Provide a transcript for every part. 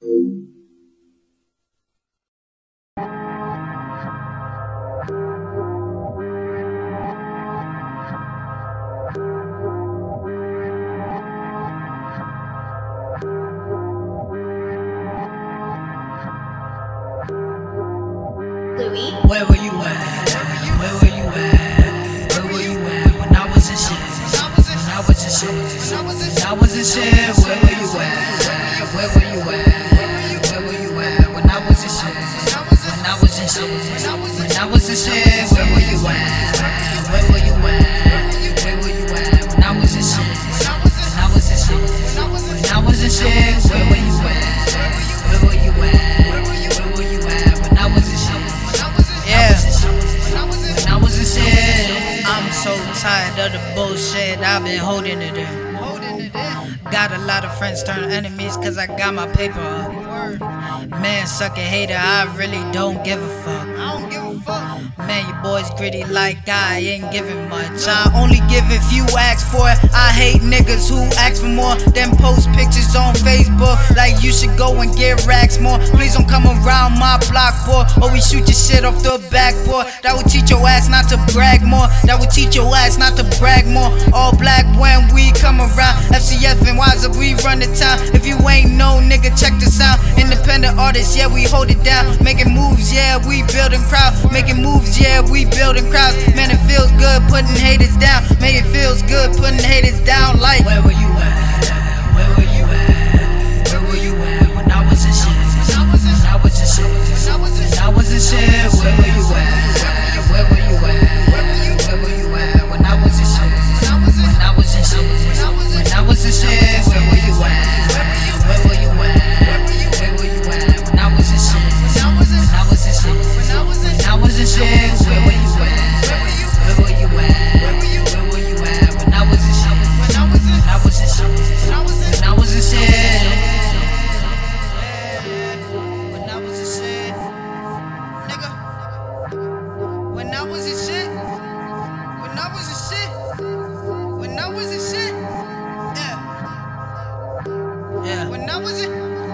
Louie. Where were you at? Where were you at? Where were you at when I was in shit? When I was in shit. When I was in shit. Where were you at? Where were you at? When I was in shit. Where were you at? Where were you at? Where were you at when I was in shit? When I was in shit. When I was in shit. Where were you at? Yeah. I'm so tired of the bullshit. I've been holding it in. Got a lot of friends turn enemies cause I got my paper up. Man, suck a hater, I really don't give a fuck. Man, you boys gritty like I ain't giving much. I only give if you ask for it. I hate niggas who ask for more, then post pictures on Facebook. Like you should go and get racks more. Please don't come around my block, boy, or we shoot your shit off the backboard. That would teach your ass not to brag more. That would teach your ass not to brag more. All black when we come around. FCF and Wiser, we run the town. Ain't no nigga, check the sound. Independent artists, yeah, we hold it down. Making moves, yeah, we building crowds. Making moves, yeah, we building crowds. Man, it feels good putting haters down. Man, it feels good putting haters down. Was a shit, when I was a shit, when I was a shit, yeah, yeah. When I was a,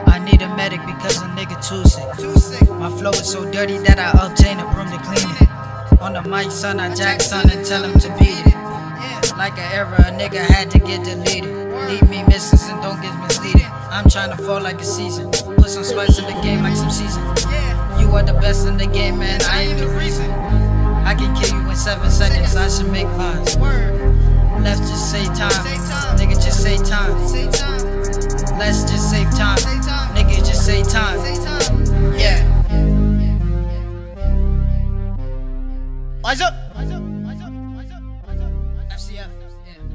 I need a medic because a nigga too sick. Too sick. My flow is so dirty that I obtain a broom to clean it. On the mic, son, I jack son and tell him to beat it. Like an error, a nigga had to get deleted. Leave me misses and don't get misleaded. I'm trying to fall like a season. Put some spice in the game like some season. Yeah. You are the best in the game, man. I ain't the make. Let's just save time. Nigga, just save time. Let's just save time. Nigga, just save time. Yeah. WizeUp. Up. Up. Up. Up. FCF. Yeah.